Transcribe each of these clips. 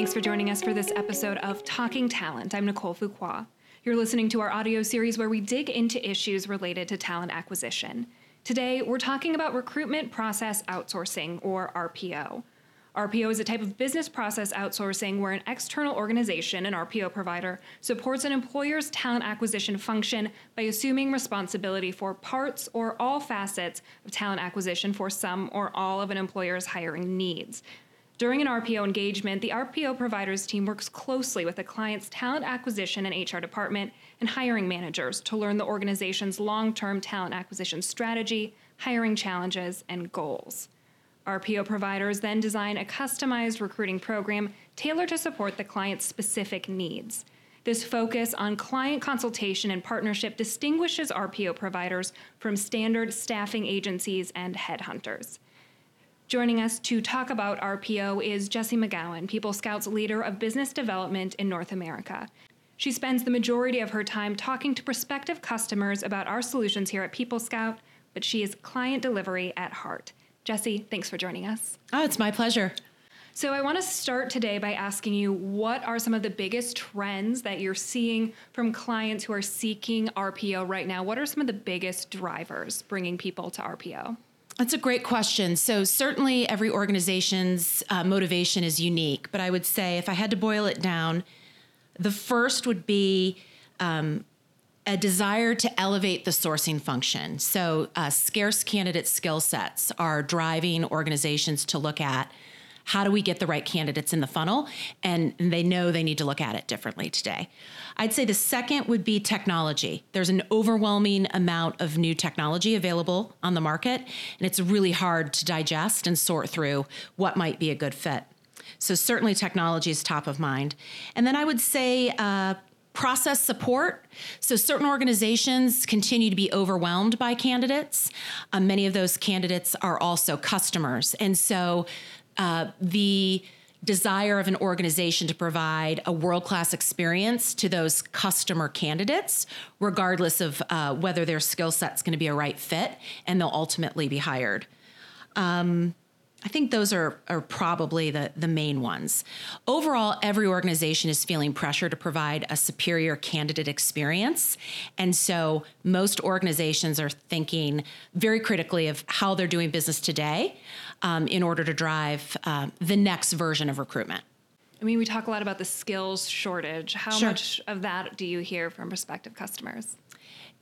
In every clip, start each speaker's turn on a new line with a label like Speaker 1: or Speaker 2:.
Speaker 1: Thanks for joining us for this episode of Talking Talent. I'm Nicole Fuqua. You're listening to our audio series where we dig into issues related to talent acquisition. Today, we're talking about recruitment process outsourcing, or RPO. RPO is a type of business process outsourcing where an external organization, an RPO provider, supports an employer's talent acquisition function by assuming responsibility for parts or all facets of talent acquisition for some or all of an employer's hiring needs. During an RPO engagement, the RPO provider's team works closely with the client's talent acquisition and HR department and hiring managers to learn the organization's long term talent acquisition strategy, hiring challenges, and goals. RPO providers then design a customized recruiting program tailored to support the client's specific needs. This focus on client consultation and partnership distinguishes RPO providers from standard staffing agencies and headhunters. Joining us to talk about RPO is Jessie McGowan, People Scout's leader of business development in North America. She spends the majority of her time talking to prospective customers about our solutions here at People Scout, but she is client delivery at heart. Jessie, thanks for joining us.
Speaker 2: Oh, it's my pleasure.
Speaker 1: So, I want to start today by asking you what are some of the biggest trends that you're seeing from clients who are seeking RPO right now? What are some of the biggest drivers bringing people to RPO?
Speaker 2: That's a great question. So, certainly every organization's uh, motivation is unique, but I would say if I had to boil it down, the first would be um, a desire to elevate the sourcing function. So, uh, scarce candidate skill sets are driving organizations to look at how do we get the right candidates in the funnel, and they know they need to look at it differently today. I'd say the second would be technology. There's an overwhelming amount of new technology available on the market, and it's really hard to digest and sort through what might be a good fit. So, certainly, technology is top of mind. And then I would say, uh, process support. So, certain organizations continue to be overwhelmed by candidates. Uh, many of those candidates are also customers. And so, uh, the desire of an organization to provide a world class experience to those customer candidates, regardless of uh, whether their skill set's going to be a right fit and they'll ultimately be hired. Um, I think those are, are probably the, the main ones. Overall, every organization is feeling pressure to provide a superior candidate experience. And so most organizations are thinking very critically of how they're doing business today um, in order to drive uh, the next version of recruitment.
Speaker 1: I mean, we talk a lot about the skills shortage. How sure. much of that do you hear from prospective customers?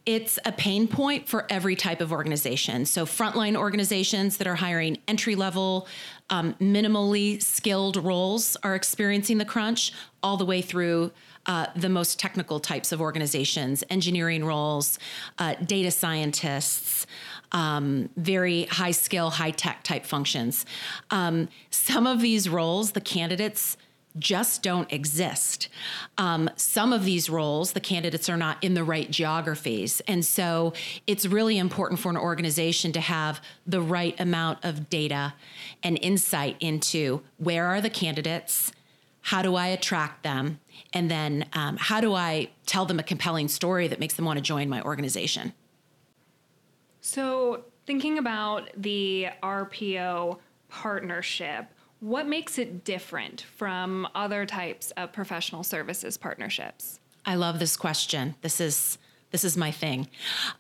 Speaker 2: It's a pain point for every type of organization. So, frontline organizations that are hiring entry level, um, minimally skilled roles are experiencing the crunch, all the way through uh, the most technical types of organizations, engineering roles, uh, data scientists. Um, very high skill, high tech type functions. Um, some of these roles, the candidates just don't exist. Um, some of these roles, the candidates are not in the right geographies. And so it's really important for an organization to have the right amount of data and insight into where are the candidates, how do I attract them, and then um, how do I tell them a compelling story that makes them want to join my organization.
Speaker 1: So, thinking about the RPO partnership, what makes it different from other types of professional services partnerships?
Speaker 2: I love this question. This is this is my thing.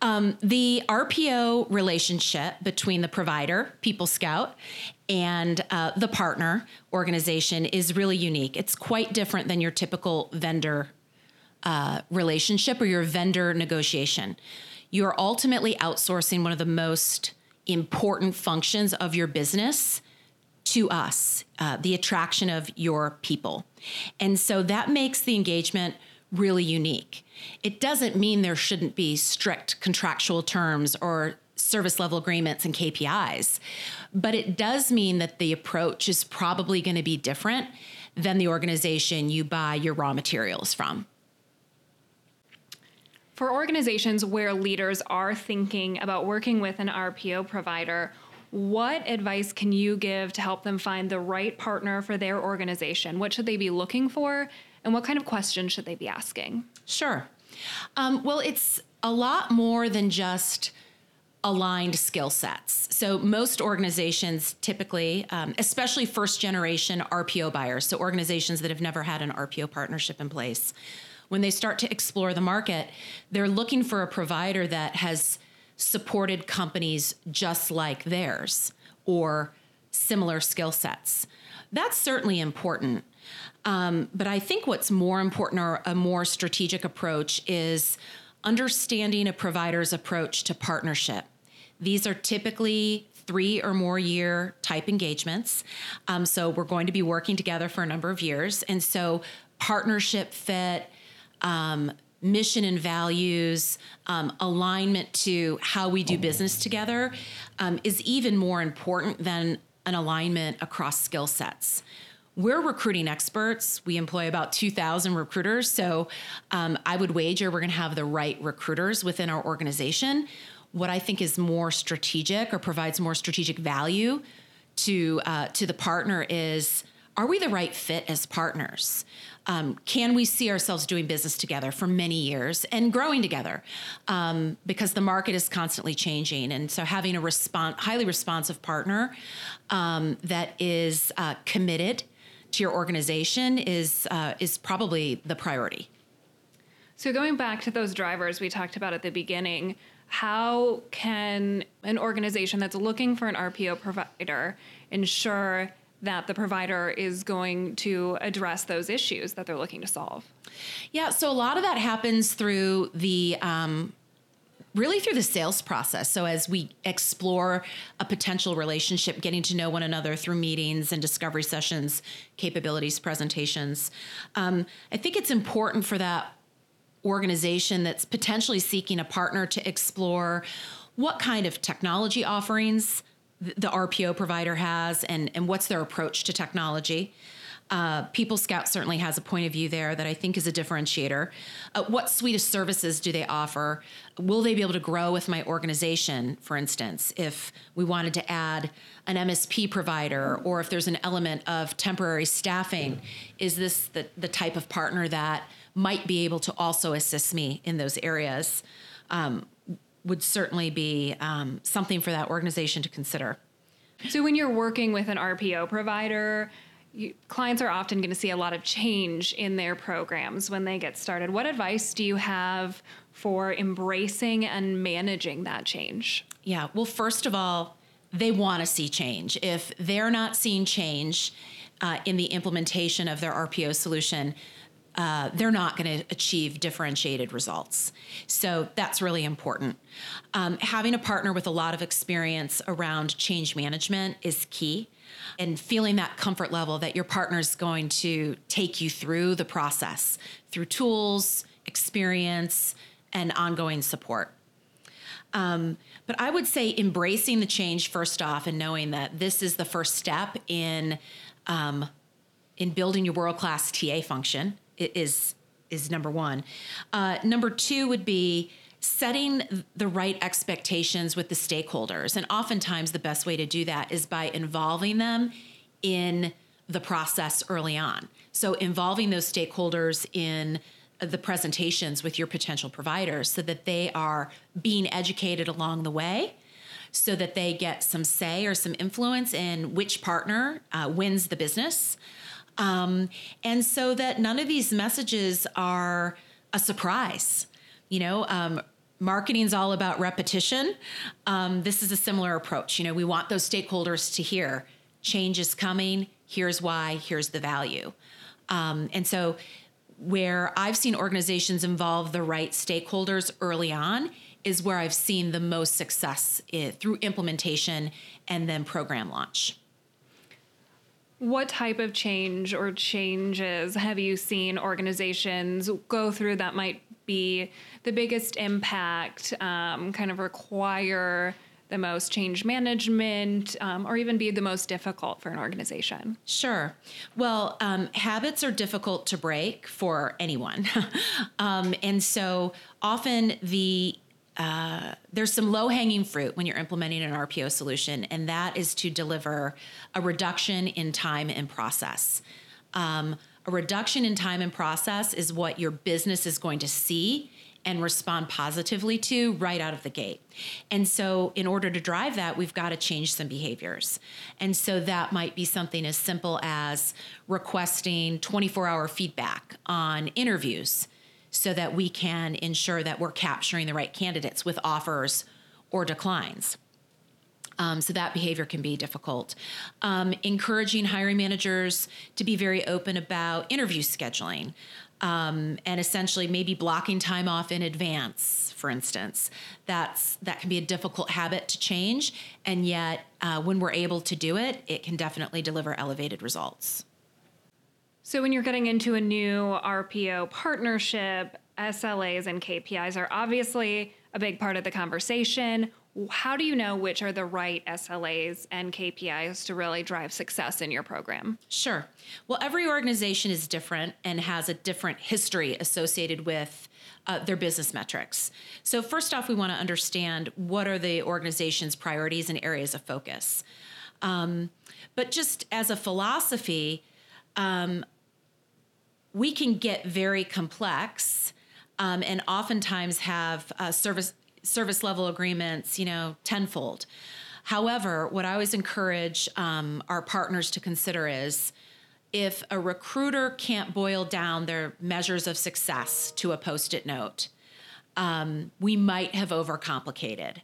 Speaker 2: Um, the RPO relationship between the provider, People Scout, and uh, the partner organization is really unique. It's quite different than your typical vendor uh, relationship or your vendor negotiation. You're ultimately outsourcing one of the most important functions of your business to us, uh, the attraction of your people. And so that makes the engagement really unique. It doesn't mean there shouldn't be strict contractual terms or service level agreements and KPIs, but it does mean that the approach is probably going to be different than the organization you buy your raw materials from.
Speaker 1: For organizations where leaders are thinking about working with an RPO provider, what advice can you give to help them find the right partner for their organization? What should they be looking for? And what kind of questions should they be asking?
Speaker 2: Sure. Um, well, it's a lot more than just aligned skill sets. So, most organizations typically, um, especially first generation RPO buyers, so organizations that have never had an RPO partnership in place, when they start to explore the market, they're looking for a provider that has supported companies just like theirs or similar skill sets. That's certainly important. Um, but I think what's more important or a more strategic approach is understanding a provider's approach to partnership. These are typically three or more year type engagements. Um, so we're going to be working together for a number of years. And so partnership fit, um, mission and values, um, alignment to how we do business together um, is even more important than an alignment across skill sets. We're recruiting experts. We employ about 2,000 recruiters. So um, I would wager we're going to have the right recruiters within our organization. What I think is more strategic or provides more strategic value to uh, to the partner is are we the right fit as partners? Um, can we see ourselves doing business together for many years and growing together? Um, because the market is constantly changing, and so having a respon- highly responsive partner um, that is uh, committed to your organization is uh, is probably the priority.
Speaker 1: So going back to those drivers we talked about at the beginning, how can an organization that's looking for an RPO provider ensure that the provider is going to address those issues that they're looking to solve?
Speaker 2: Yeah, so a lot of that happens through the um, really through the sales process. So as we explore a potential relationship, getting to know one another through meetings and discovery sessions, capabilities, presentations, um, I think it's important for that organization that's potentially seeking a partner to explore what kind of technology offerings the RPO provider has and, and what's their approach to technology. Uh, People Scout certainly has a point of view there that I think is a differentiator. Uh, what suite of services do they offer? Will they be able to grow with my organization, for instance, if we wanted to add an MSP provider or if there's an element of temporary staffing? Is this the, the type of partner that might be able to also assist me in those areas? Um, would certainly be um, something for that organization to consider.
Speaker 1: So, when you're working with an RPO provider, you, clients are often going to see a lot of change in their programs when they get started. What advice do you have for embracing and managing that change?
Speaker 2: Yeah, well, first of all, they want to see change. If they're not seeing change uh, in the implementation of their RPO solution, uh, they're not going to achieve differentiated results. So that's really important. Um, having a partner with a lot of experience around change management is key. And feeling that comfort level that your partner is going to take you through the process through tools, experience, and ongoing support. Um, but I would say embracing the change first off and knowing that this is the first step in um, in building your world class TA function is is number one. Uh, number two would be setting the right expectations with the stakeholders, and oftentimes the best way to do that is by involving them in the process early on. So involving those stakeholders in the presentations with your potential providers so that they are being educated along the way so that they get some say or some influence in which partner uh, wins the business um, and so that none of these messages are a surprise. You know, um, marketing is all about repetition. Um, this is a similar approach. You know, we want those stakeholders to hear change is coming. Here's why. Here's the value. Um, and so, where I've seen organizations involve the right stakeholders early on is where I've seen the most success through implementation and then program launch.
Speaker 1: What type of change or changes have you seen organizations go through that might be the biggest impact, um, kind of require the most change management, um, or even be the most difficult for an organization?
Speaker 2: Sure. Well, um, habits are difficult to break for anyone. Um, and so often the uh, there's some low hanging fruit when you're implementing an RPO solution, and that is to deliver a reduction in time and process. Um, a reduction in time and process is what your business is going to see and respond positively to right out of the gate. And so, in order to drive that, we've got to change some behaviors. And so, that might be something as simple as requesting 24 hour feedback on interviews so that we can ensure that we're capturing the right candidates with offers or declines. Um, so that behavior can be difficult. Um, encouraging hiring managers to be very open about interview scheduling um, and essentially maybe blocking time off in advance, for instance. That's that can be a difficult habit to change, and yet uh, when we're able to do it, it can definitely deliver elevated results.
Speaker 1: So when you're getting into a new RPO partnership, SLAs and KPIs are obviously a big part of the conversation how do you know which are the right SLAs and KPIs to really drive success in your program?
Speaker 2: Sure. Well, every organization is different and has a different history associated with uh, their business metrics. So, first off, we want to understand what are the organization's priorities and areas of focus. Um, but just as a philosophy, um, we can get very complex um, and oftentimes have uh, service service level agreements, you know, tenfold. However, what I always encourage um, our partners to consider is if a recruiter can't boil down their measures of success to a post it note, um, we might have overcomplicated.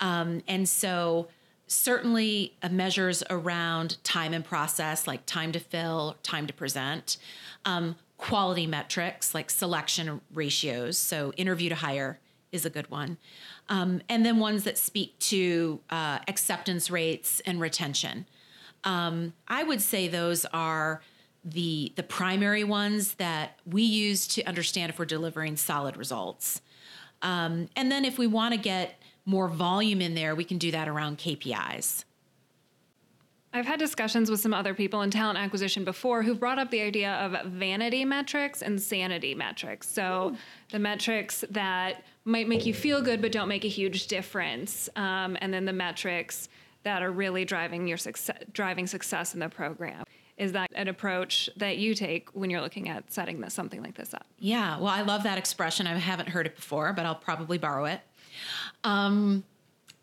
Speaker 2: Um, and so, certainly, uh, measures around time and process, like time to fill, time to present, um, quality metrics like selection ratios, so interview to hire, is a good one. Um, and then ones that speak to uh, acceptance rates and retention. Um, I would say those are the the primary ones that we use to understand if we're delivering solid results. Um, and then if we want to get more volume in there, we can do that around KPIs.
Speaker 1: I've had discussions with some other people in talent acquisition before who've brought up the idea of vanity metrics and sanity metrics. So, the metrics that might make you feel good but don't make a huge difference, um, and then the metrics that are really driving your success, driving success in the program. Is that an approach that you take when you're looking at setting this, something like this up?
Speaker 2: Yeah, well, I love that expression. I haven't heard it before, but I'll probably borrow it. Um,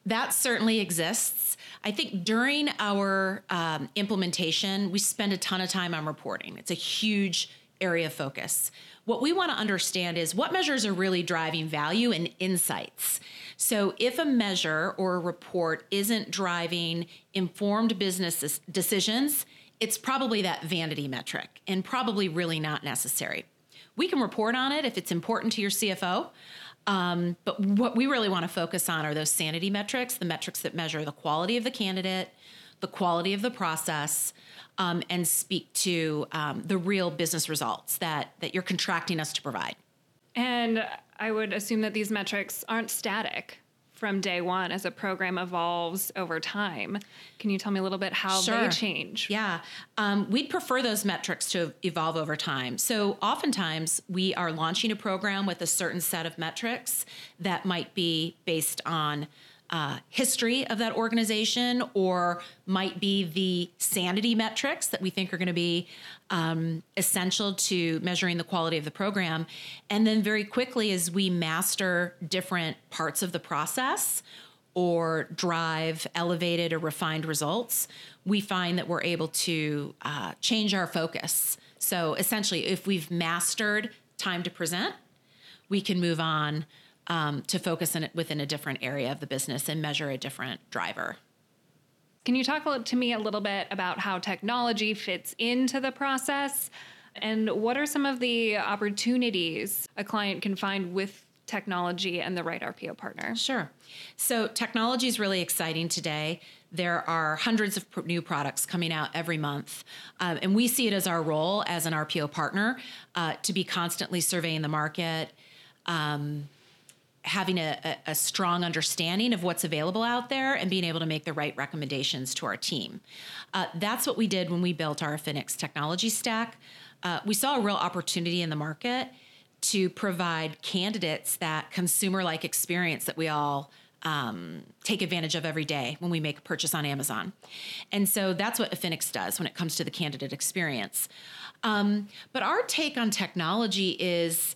Speaker 2: that certainly exists. I think during our um, implementation, we spend a ton of time on reporting. It's a huge area of focus. What we want to understand is what measures are really driving value and insights. So, if a measure or a report isn't driving informed business decisions, it's probably that vanity metric and probably really not necessary. We can report on it if it's important to your CFO, um, but what we really want to focus on are those sanity metrics, the metrics that measure the quality of the candidate, the quality of the process, um, and speak to um, the real business results that that you're contracting us to provide.
Speaker 1: And I would assume that these metrics aren't static from day one as a program evolves over time. Can you tell me a little bit how sure. they change?
Speaker 2: Yeah, um, we'd prefer those metrics to evolve over time. So oftentimes we are launching a program with a certain set of metrics that might be based on uh, history of that organization or might be the sanity metrics that we think are going to be um, essential to measuring the quality of the program. And then, very quickly, as we master different parts of the process or drive elevated or refined results, we find that we're able to uh, change our focus. So, essentially, if we've mastered time to present, we can move on um, to focus in within a different area of the business and measure a different driver.
Speaker 1: Can you talk to me a little bit about how technology fits into the process? And what are some of the opportunities a client can find with technology and the right RPO partner?
Speaker 2: Sure. So, technology is really exciting today. There are hundreds of new products coming out every month. Um, and we see it as our role as an RPO partner uh, to be constantly surveying the market. Um, having a, a, strong understanding of what's available out there and being able to make the right recommendations to our team. Uh, that's what we did when we built our Affinix technology stack. Uh, we saw a real opportunity in the market to provide candidates that consumer like experience that we all um, take advantage of every day when we make a purchase on Amazon. And so that's what Affinix does when it comes to the candidate experience. Um, but our take on technology is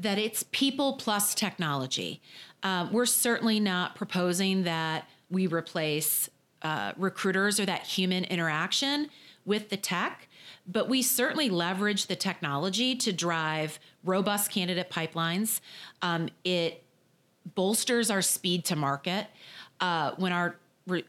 Speaker 2: that it's people plus technology. Uh, we're certainly not proposing that we replace uh, recruiters or that human interaction with the tech, but we certainly leverage the technology to drive robust candidate pipelines. Um, it bolsters our speed to market. Uh, when our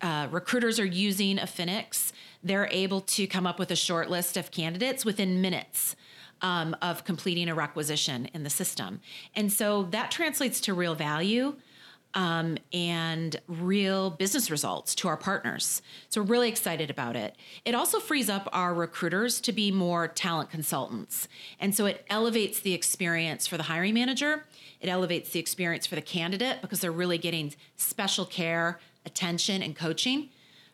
Speaker 2: uh, recruiters are using Affinix, they're able to come up with a short list of candidates within minutes. Um, of completing a requisition in the system. And so that translates to real value um, and real business results to our partners. So we're really excited about it. It also frees up our recruiters to be more talent consultants. And so it elevates the experience for the hiring manager, it elevates the experience for the candidate because they're really getting special care, attention, and coaching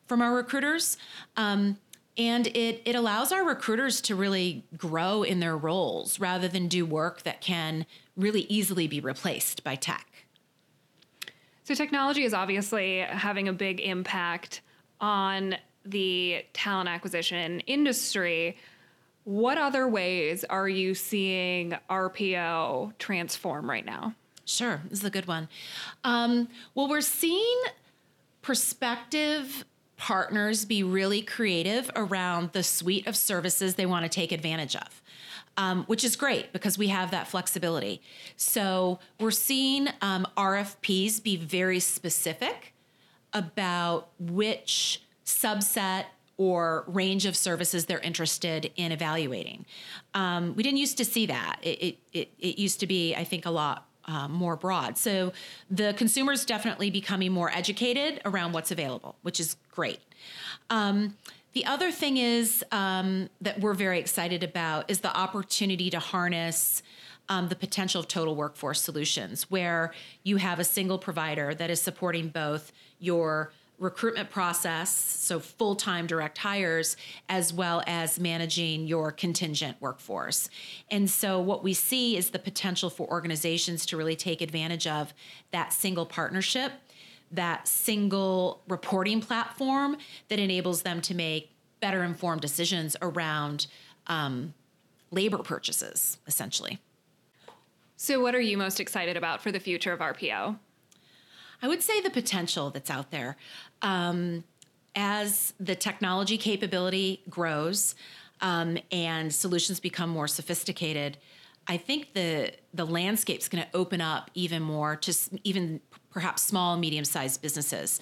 Speaker 2: from our recruiters. Um, and it, it allows our recruiters to really grow in their roles rather than do work that can really easily be replaced by tech.
Speaker 1: So, technology is obviously having a big impact on the talent acquisition industry. What other ways are you seeing RPO transform right now?
Speaker 2: Sure, this is a good one. Um, well, we're seeing prospective partners be really creative around the suite of services they want to take advantage of um, which is great because we have that flexibility. So we're seeing um, RFPs be very specific about which subset or range of services they're interested in evaluating. Um, we didn't used to see that. It, it, it, it used to be, I think, a lot uh, more broad. So the consumer is definitely becoming more educated around what's available, which is great. Um, the other thing is um, that we're very excited about is the opportunity to harness um, the potential of total workforce solutions, where you have a single provider that is supporting both your recruitment process, so full time direct hires, as well as managing your contingent workforce. And so, what we see is the potential for organizations to really take advantage of that single partnership that single reporting platform that enables them to make better informed decisions around um, labor purchases, essentially.
Speaker 1: So, what are you most excited about for the future of RPO?
Speaker 2: I would say the potential that's out there. Um, as the technology capability grows um, and solutions become more sophisticated, I think the the landscape's going to open up even more to even perhaps small medium sized businesses.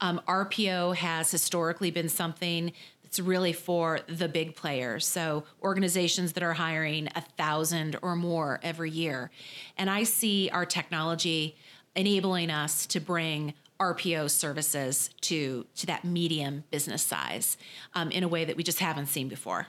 Speaker 2: Um, RPO has historically been something that's really for the big players. So organizations that are hiring a thousand or more every year. And I see our technology enabling us to bring RPO services to, to that medium business size um, in a way that we just haven't seen before.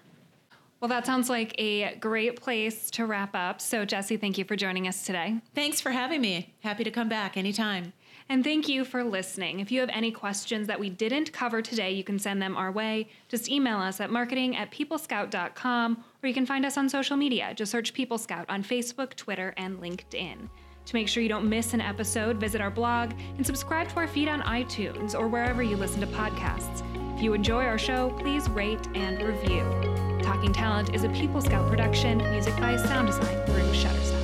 Speaker 1: Well, that sounds like a great place to wrap up. So, Jesse, thank you for joining us today.
Speaker 2: Thanks for having me. Happy to come back anytime.
Speaker 1: And thank you for listening. If you have any questions that we didn't cover today, you can send them our way. Just email us at marketing at peoplescout.com or you can find us on social media. Just search People Scout on Facebook, Twitter, and LinkedIn. To make sure you don't miss an episode, visit our blog and subscribe to our feed on iTunes or wherever you listen to podcasts. If you enjoy our show, please rate and review. Talking Talent is a People Scout production, music by Sound Design through Shutterstock.